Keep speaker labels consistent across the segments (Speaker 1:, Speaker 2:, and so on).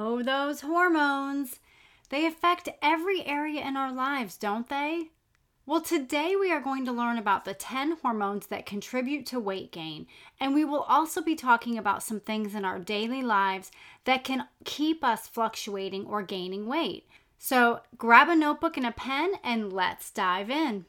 Speaker 1: Oh, those hormones. They affect every area in our lives, don't they? Well, today we are going to learn about the 10 hormones that contribute to weight gain, and we will also be talking about some things in our daily lives that can keep us fluctuating or gaining weight. So grab a notebook and a pen and let's dive in.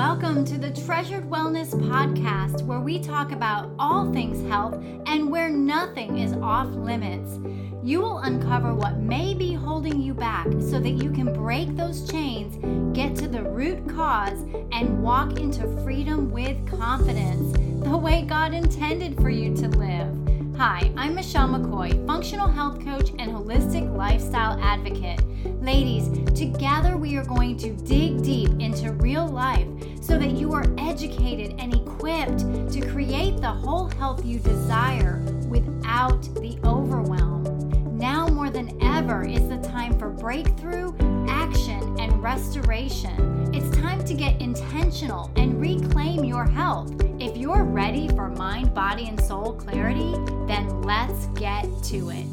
Speaker 1: Welcome to the Treasured Wellness Podcast, where we talk about all things health and where nothing is off limits. You will uncover what may be holding you back so that you can break those chains, get to the root cause, and walk into freedom with confidence, the way God intended for you to live. Hi, I'm Michelle McCoy, functional health coach and holistic lifestyle advocate. Ladies, together we are going to dig deep into real life so that you are educated and equipped to create the whole health you desire without the overwhelm. Now more than ever is the time for breakthrough, action, and restoration. It's time to get intentional and reclaim your health. If you're ready for mind, body, and soul clarity, then let's get to it.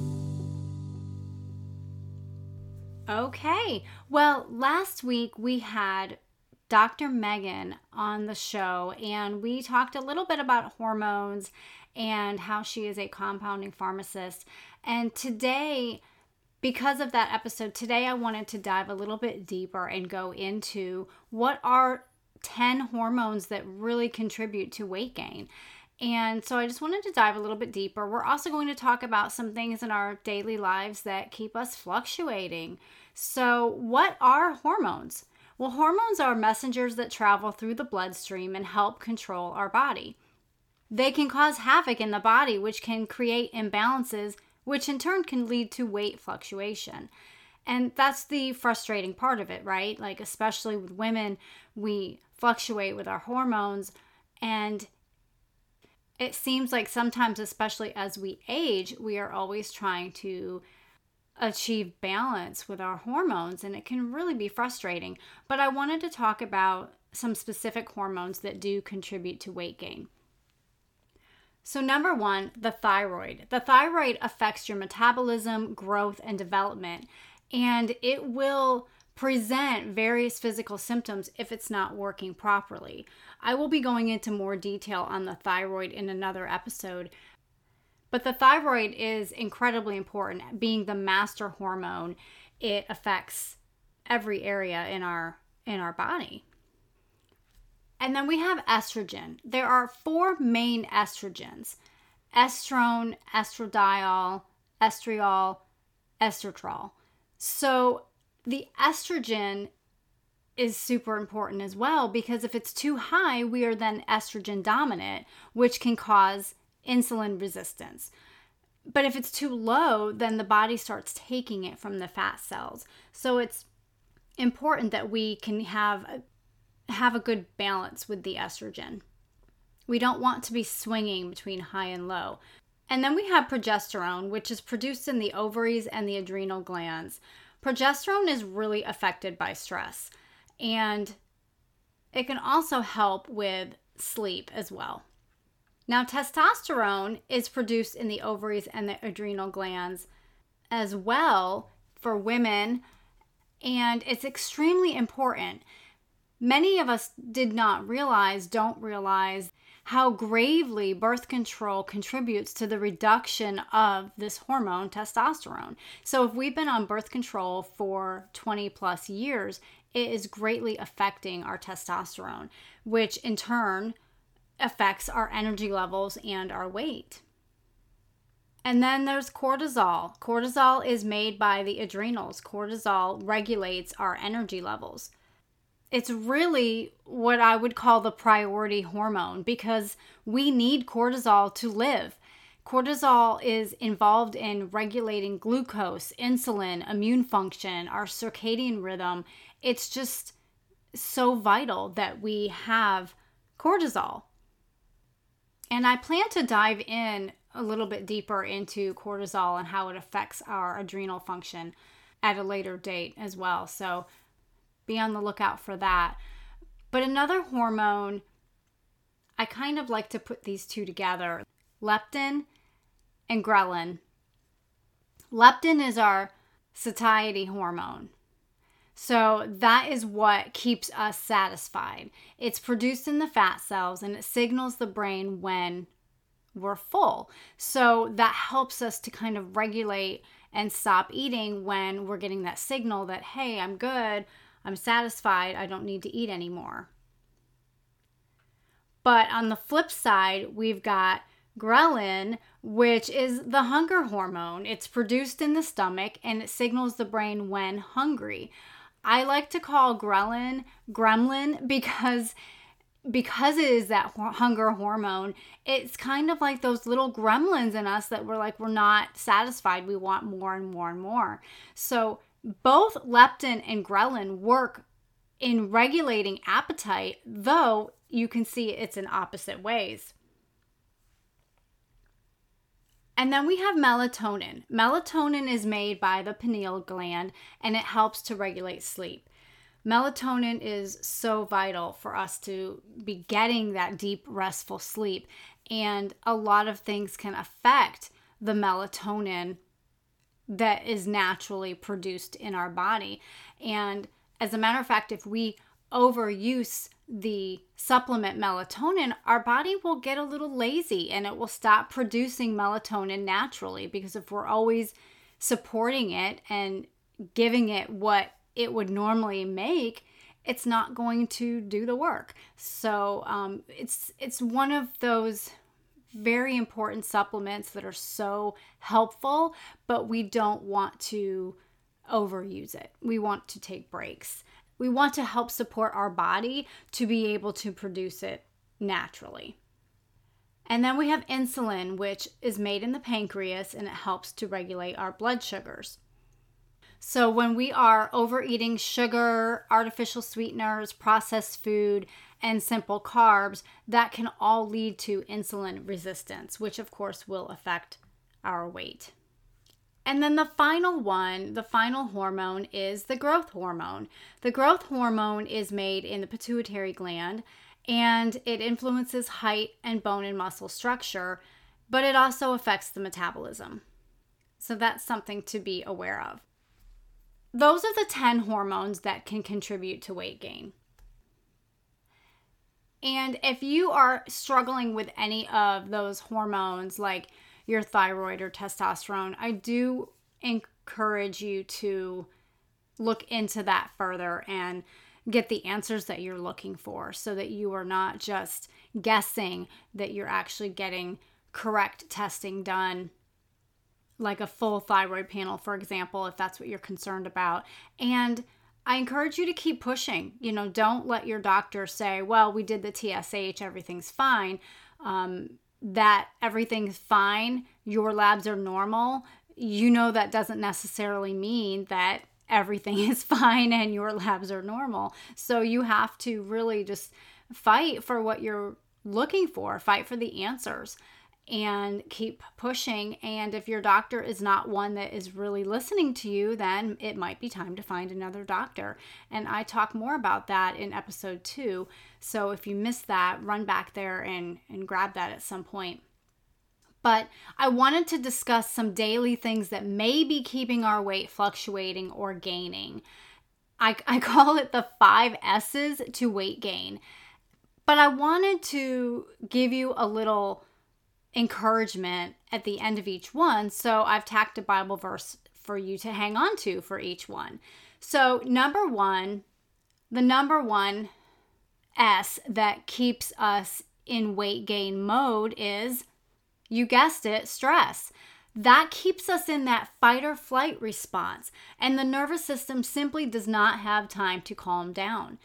Speaker 1: Okay, well, last week we had Dr. Megan on the show, and we talked a little bit about hormones and how she is a compounding pharmacist. And today, because of that episode, today I wanted to dive a little bit deeper and go into what are 10 hormones that really contribute to weight gain. And so I just wanted to dive a little bit deeper. We're also going to talk about some things in our daily lives that keep us fluctuating. So, what are hormones? Well, hormones are messengers that travel through the bloodstream and help control our body. They can cause havoc in the body, which can create imbalances, which in turn can lead to weight fluctuation. And that's the frustrating part of it, right? Like, especially with women, we fluctuate with our hormones and it seems like sometimes, especially as we age, we are always trying to achieve balance with our hormones, and it can really be frustrating. But I wanted to talk about some specific hormones that do contribute to weight gain. So, number one, the thyroid. The thyroid affects your metabolism, growth, and development, and it will present various physical symptoms if it's not working properly. I will be going into more detail on the thyroid in another episode. But the thyroid is incredibly important, being the master hormone. It affects every area in our in our body. And then we have estrogen. There are four main estrogens estrone, estradiol, estriol, estetrol. So the estrogen is super important as well because if it's too high, we are then estrogen dominant, which can cause insulin resistance. But if it's too low, then the body starts taking it from the fat cells. So it's important that we can have a, have a good balance with the estrogen. We don't want to be swinging between high and low. And then we have progesterone, which is produced in the ovaries and the adrenal glands. Progesterone is really affected by stress, and it can also help with sleep as well. Now, testosterone is produced in the ovaries and the adrenal glands as well for women, and it's extremely important. Many of us did not realize, don't realize how gravely birth control contributes to the reduction of this hormone, testosterone. So, if we've been on birth control for 20 plus years, it is greatly affecting our testosterone, which in turn affects our energy levels and our weight. And then there's cortisol. Cortisol is made by the adrenals. Cortisol regulates our energy levels. It's really what I would call the priority hormone because we need cortisol to live. Cortisol is involved in regulating glucose, insulin, immune function, our circadian rhythm. It's just so vital that we have cortisol. And I plan to dive in a little bit deeper into cortisol and how it affects our adrenal function at a later date as well. So be on the lookout for that. But another hormone, I kind of like to put these two together leptin and ghrelin. Leptin is our satiety hormone. So that is what keeps us satisfied. It's produced in the fat cells and it signals the brain when we're full. So that helps us to kind of regulate and stop eating when we're getting that signal that, hey, I'm good, I'm satisfied, I don't need to eat anymore. But on the flip side, we've got ghrelin, which is the hunger hormone. It's produced in the stomach and it signals the brain when hungry. I like to call ghrelin gremlin because because it is that hunger hormone, it's kind of like those little gremlins in us that we're like we're not satisfied. We want more and more and more. So both leptin and ghrelin work in regulating appetite, though you can see it's in opposite ways. And then we have melatonin. Melatonin is made by the pineal gland and it helps to regulate sleep. Melatonin is so vital for us to be getting that deep, restful sleep. And a lot of things can affect the melatonin that is naturally produced in our body. And as a matter of fact, if we overuse the supplement melatonin, our body will get a little lazy and it will stop producing melatonin naturally because if we're always supporting it and giving it what it would normally make, it's not going to do the work. So um, it's it's one of those very important supplements that are so helpful, but we don't want to overuse it. We want to take breaks. We want to help support our body to be able to produce it naturally. And then we have insulin, which is made in the pancreas and it helps to regulate our blood sugars. So, when we are overeating sugar, artificial sweeteners, processed food, and simple carbs, that can all lead to insulin resistance, which of course will affect our weight. And then the final one, the final hormone, is the growth hormone. The growth hormone is made in the pituitary gland and it influences height and bone and muscle structure, but it also affects the metabolism. So that's something to be aware of. Those are the 10 hormones that can contribute to weight gain. And if you are struggling with any of those hormones, like your thyroid or testosterone, I do encourage you to look into that further and get the answers that you're looking for so that you are not just guessing that you're actually getting correct testing done like a full thyroid panel for example if that's what you're concerned about. And I encourage you to keep pushing. You know, don't let your doctor say, well, we did the TSH, everything's fine. Um, that everything's fine, your labs are normal. You know, that doesn't necessarily mean that everything is fine and your labs are normal. So you have to really just fight for what you're looking for, fight for the answers and keep pushing. And if your doctor is not one that is really listening to you, then it might be time to find another doctor. And I talk more about that in episode two. So if you missed that, run back there and, and grab that at some point. But I wanted to discuss some daily things that may be keeping our weight fluctuating or gaining. I, I call it the five S's to weight gain. But I wanted to give you a little encouragement at the end of each one. So I've tacked a Bible verse for you to hang on to for each one. So, number one, the number one S that keeps us in weight gain mode is, you guessed it, stress. That keeps us in that fight or flight response, and the nervous system simply does not have time to calm down.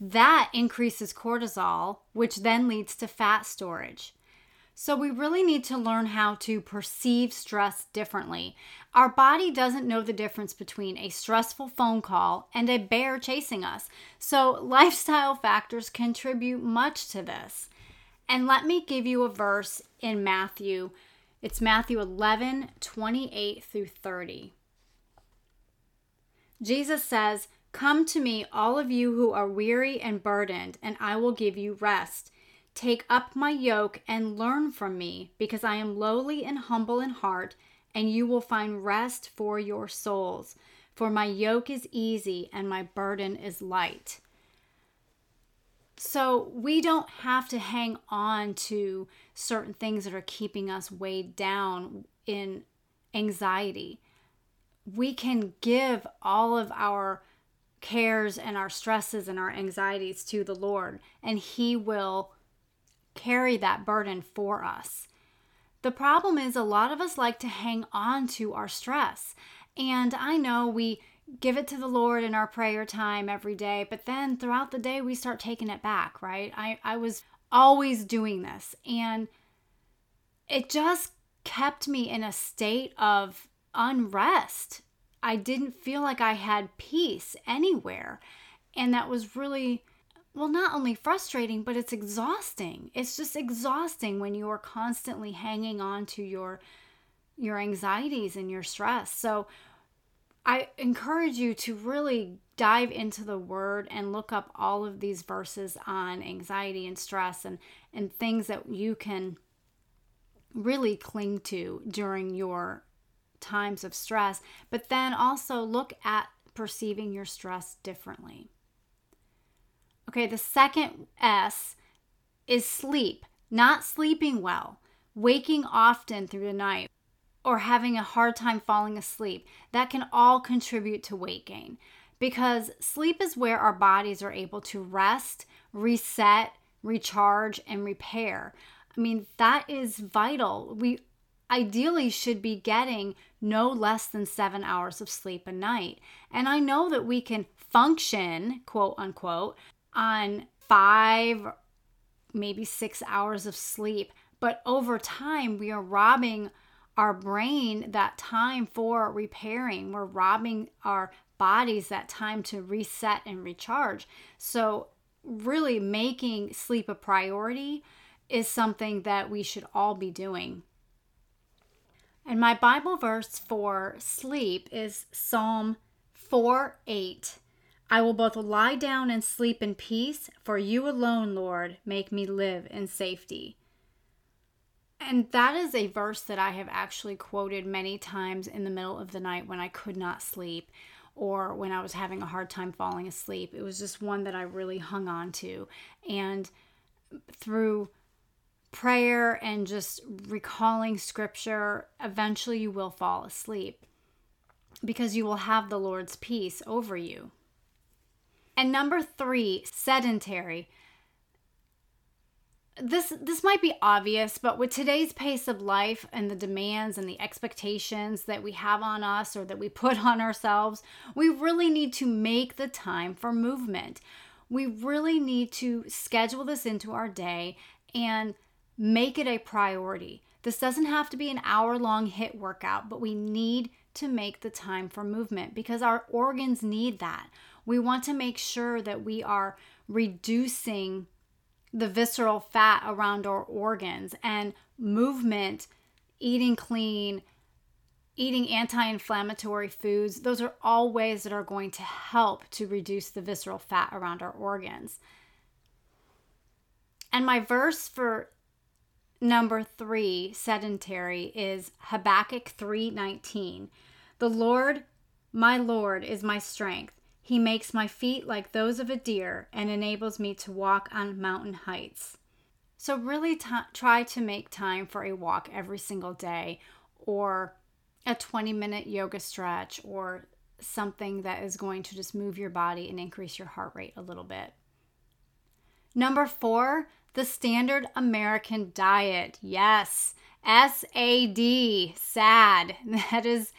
Speaker 1: That increases cortisol, which then leads to fat storage. So, we really need to learn how to perceive stress differently. Our body doesn't know the difference between a stressful phone call and a bear chasing us. So, lifestyle factors contribute much to this. And let me give you a verse in Matthew. It's Matthew 11 28 through 30. Jesus says, Come to me, all of you who are weary and burdened, and I will give you rest. Take up my yoke and learn from me, because I am lowly and humble in heart, and you will find rest for your souls. For my yoke is easy and my burden is light. So we don't have to hang on to certain things that are keeping us weighed down in anxiety. We can give all of our cares and our stresses and our anxieties to the Lord, and He will carry that burden for us. The problem is, a lot of us like to hang on to our stress. And I know we give it to the Lord in our prayer time every day, but then throughout the day, we start taking it back, right? I, I was always doing this, and it just kept me in a state of unrest. I didn't feel like I had peace anywhere. And that was really well, not only frustrating, but it's exhausting. It's just exhausting when you are constantly hanging on to your your anxieties and your stress. So I encourage you to really dive into the word and look up all of these verses on anxiety and stress and and things that you can really cling to during your times of stress, but then also look at perceiving your stress differently. Okay, the second S is sleep, not sleeping well, waking often through the night, or having a hard time falling asleep. That can all contribute to weight gain because sleep is where our bodies are able to rest, reset, recharge, and repair. I mean, that is vital. We ideally should be getting no less than seven hours of sleep a night. And I know that we can function, quote unquote, on five, maybe six hours of sleep. But over time, we are robbing our brain that time for repairing. We're robbing our bodies that time to reset and recharge. So, really making sleep a priority is something that we should all be doing. And my Bible verse for sleep is Psalm 4 8. I will both lie down and sleep in peace, for you alone, Lord, make me live in safety. And that is a verse that I have actually quoted many times in the middle of the night when I could not sleep or when I was having a hard time falling asleep. It was just one that I really hung on to. And through prayer and just recalling scripture, eventually you will fall asleep because you will have the Lord's peace over you. And number three, sedentary. This this might be obvious, but with today's pace of life and the demands and the expectations that we have on us or that we put on ourselves, we really need to make the time for movement. We really need to schedule this into our day and make it a priority. This doesn't have to be an hour long HIIT workout, but we need to make the time for movement because our organs need that. We want to make sure that we are reducing the visceral fat around our organs and movement, eating clean, eating anti inflammatory foods. Those are all ways that are going to help to reduce the visceral fat around our organs. And my verse for number three, sedentary, is Habakkuk 3:19. The Lord, my Lord, is my strength. He makes my feet like those of a deer and enables me to walk on mountain heights. So, really t- try to make time for a walk every single day or a 20 minute yoga stretch or something that is going to just move your body and increase your heart rate a little bit. Number four, the standard American diet. Yes, SAD, sad. That is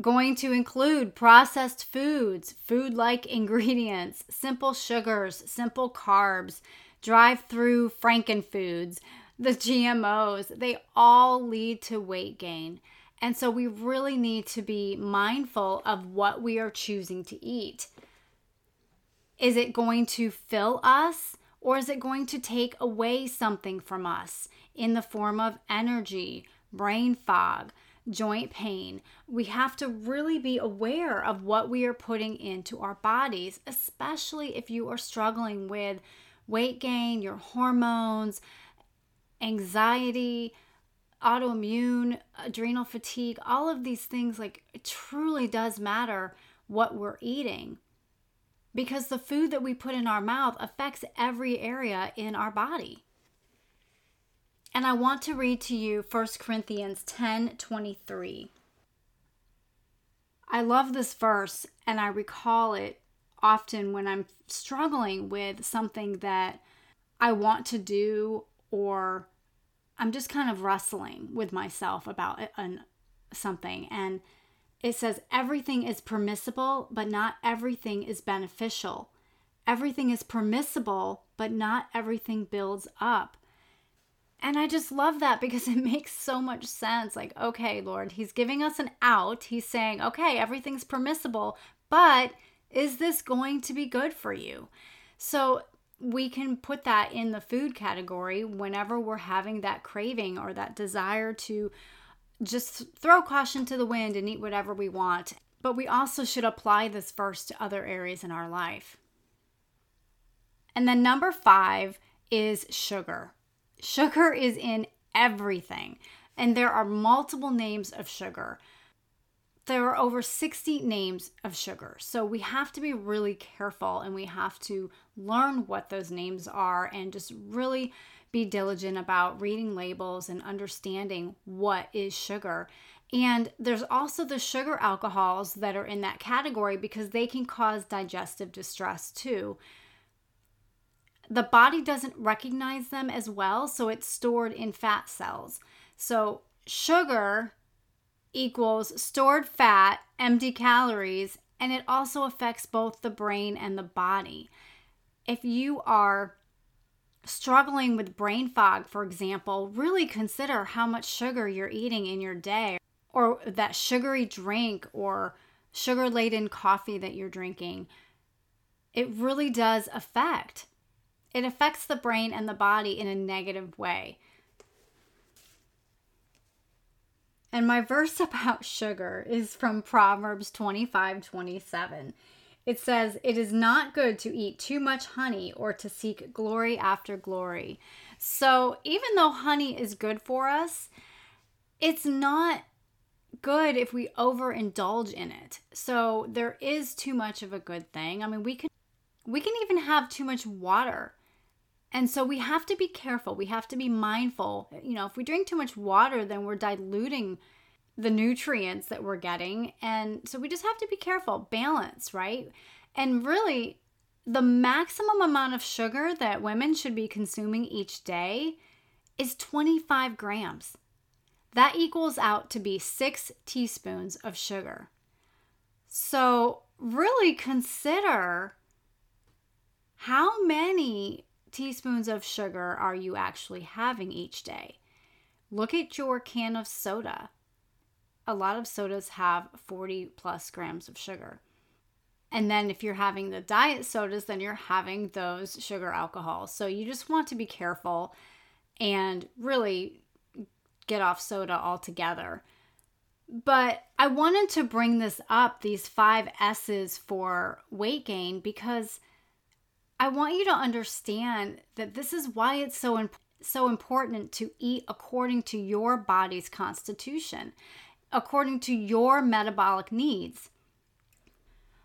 Speaker 1: going to include processed foods, food like ingredients, simple sugars, simple carbs, drive through frankenfoods, the GMOs. They all lead to weight gain. And so we really need to be mindful of what we are choosing to eat. Is it going to fill us or is it going to take away something from us in the form of energy, brain fog? Joint pain, we have to really be aware of what we are putting into our bodies, especially if you are struggling with weight gain, your hormones, anxiety, autoimmune, adrenal fatigue, all of these things, like it truly does matter what we're eating because the food that we put in our mouth affects every area in our body. And I want to read to you 1 Corinthians 10 23. I love this verse and I recall it often when I'm struggling with something that I want to do or I'm just kind of wrestling with myself about an, something. And it says, everything is permissible, but not everything is beneficial. Everything is permissible, but not everything builds up. And I just love that because it makes so much sense. Like, okay, Lord, He's giving us an out. He's saying, okay, everything's permissible, but is this going to be good for you? So we can put that in the food category whenever we're having that craving or that desire to just throw caution to the wind and eat whatever we want. But we also should apply this verse to other areas in our life. And then number five is sugar. Sugar is in everything, and there are multiple names of sugar there are over 60 names of sugar. So we have to be really careful and we have to learn what those names are and just really be diligent about reading labels and understanding what is sugar. And there's also the sugar alcohols that are in that category because they can cause digestive distress too. The body doesn't recognize them as well, so it's stored in fat cells. So, sugar equals stored fat, empty calories, and it also affects both the brain and the body. If you are struggling with brain fog, for example, really consider how much sugar you're eating in your day or that sugary drink or sugar laden coffee that you're drinking. It really does affect. It affects the brain and the body in a negative way. And my verse about sugar is from Proverbs 25 27. It says, It is not good to eat too much honey or to seek glory after glory. So, even though honey is good for us, it's not good if we overindulge in it. So, there is too much of a good thing. I mean, we can we can even have too much water. And so we have to be careful. We have to be mindful. You know, if we drink too much water, then we're diluting the nutrients that we're getting. And so we just have to be careful, balance, right? And really, the maximum amount of sugar that women should be consuming each day is 25 grams. That equals out to be six teaspoons of sugar. So, really consider how many teaspoons of sugar are you actually having each day? Look at your can of soda. A lot of sodas have 40 plus grams of sugar. And then if you're having the diet sodas, then you're having those sugar alcohols. So you just want to be careful and really get off soda altogether. But I wanted to bring this up, these five S's for weight gain, because I want you to understand that this is why it's so imp- so important to eat according to your body's constitution, according to your metabolic needs.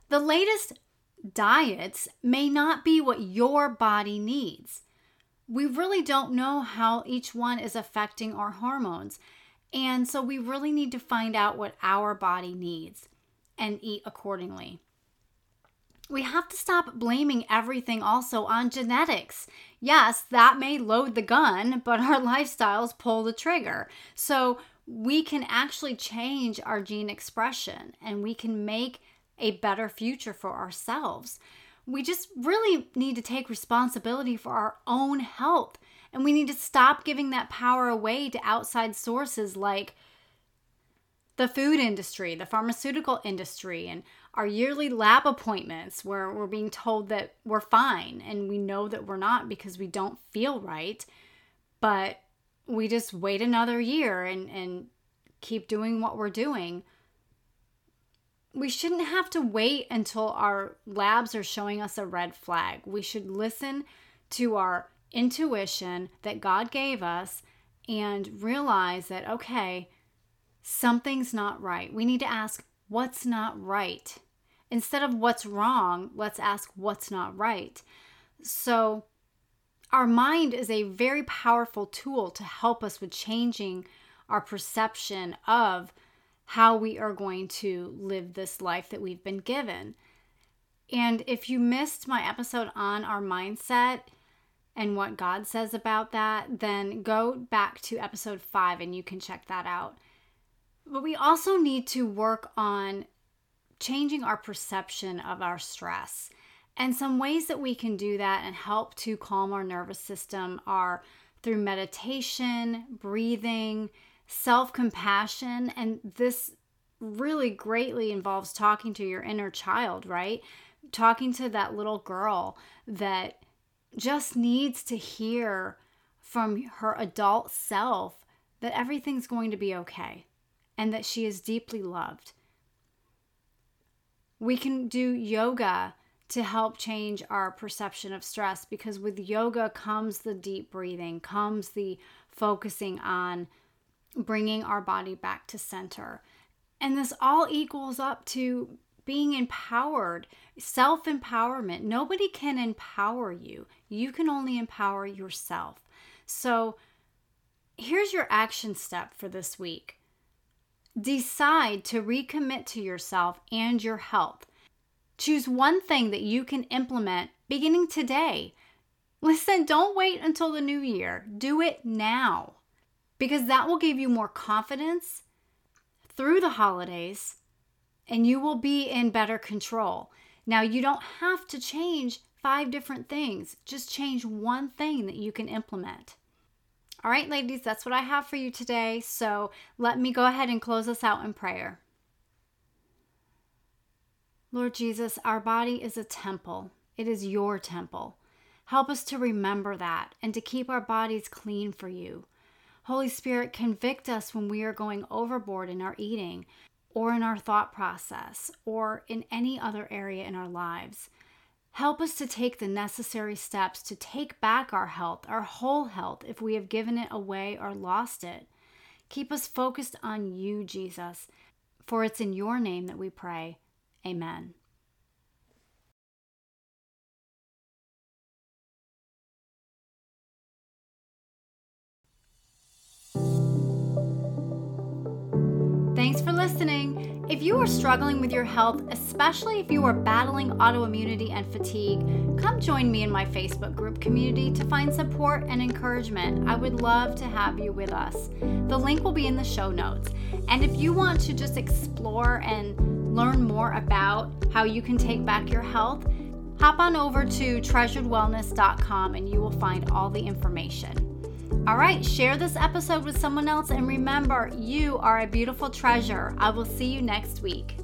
Speaker 1: The latest diets may not be what your body needs. We really don't know how each one is affecting our hormones. And so we really need to find out what our body needs and eat accordingly we have to stop blaming everything also on genetics. Yes, that may load the gun, but our lifestyles pull the trigger. So we can actually change our gene expression and we can make a better future for ourselves. We just really need to take responsibility for our own health and we need to stop giving that power away to outside sources like the food industry, the pharmaceutical industry, and our yearly lab appointments where we're being told that we're fine and we know that we're not because we don't feel right. But we just wait another year and, and keep doing what we're doing. We shouldn't have to wait until our labs are showing us a red flag. We should listen to our intuition that God gave us and realize that, okay, something's not right. We need to ask, what's not right? Instead of what's wrong, let's ask what's not right. So, our mind is a very powerful tool to help us with changing our perception of how we are going to live this life that we've been given. And if you missed my episode on our mindset and what God says about that, then go back to episode five and you can check that out. But we also need to work on changing our perception of our stress. And some ways that we can do that and help to calm our nervous system are through meditation, breathing, self compassion. And this really greatly involves talking to your inner child, right? Talking to that little girl that just needs to hear from her adult self that everything's going to be okay and that she is deeply loved. We can do yoga to help change our perception of stress because with yoga comes the deep breathing, comes the focusing on bringing our body back to center. And this all equals up to being empowered, self empowerment. Nobody can empower you, you can only empower yourself. So, here's your action step for this week decide to recommit to yourself and your health. Choose one thing that you can implement beginning today. Listen, don't wait until the new year. Do it now because that will give you more confidence through the holidays and you will be in better control. Now, you don't have to change five different things, just change one thing that you can implement. All right, ladies, that's what I have for you today. So let me go ahead and close us out in prayer. Lord Jesus, our body is a temple, it is your temple. Help us to remember that and to keep our bodies clean for you. Holy Spirit, convict us when we are going overboard in our eating or in our thought process or in any other area in our lives. Help us to take the necessary steps to take back our health, our whole health, if we have given it away or lost it. Keep us focused on you, Jesus, for it's in your name that we pray. Amen. Thanks for listening. If you are struggling with your health, especially if you are battling autoimmunity and fatigue, come join me in my Facebook group community to find support and encouragement. I would love to have you with us. The link will be in the show notes. And if you want to just explore and learn more about how you can take back your health, hop on over to treasuredwellness.com and you will find all the information. All right, share this episode with someone else and remember, you are a beautiful treasure. I will see you next week.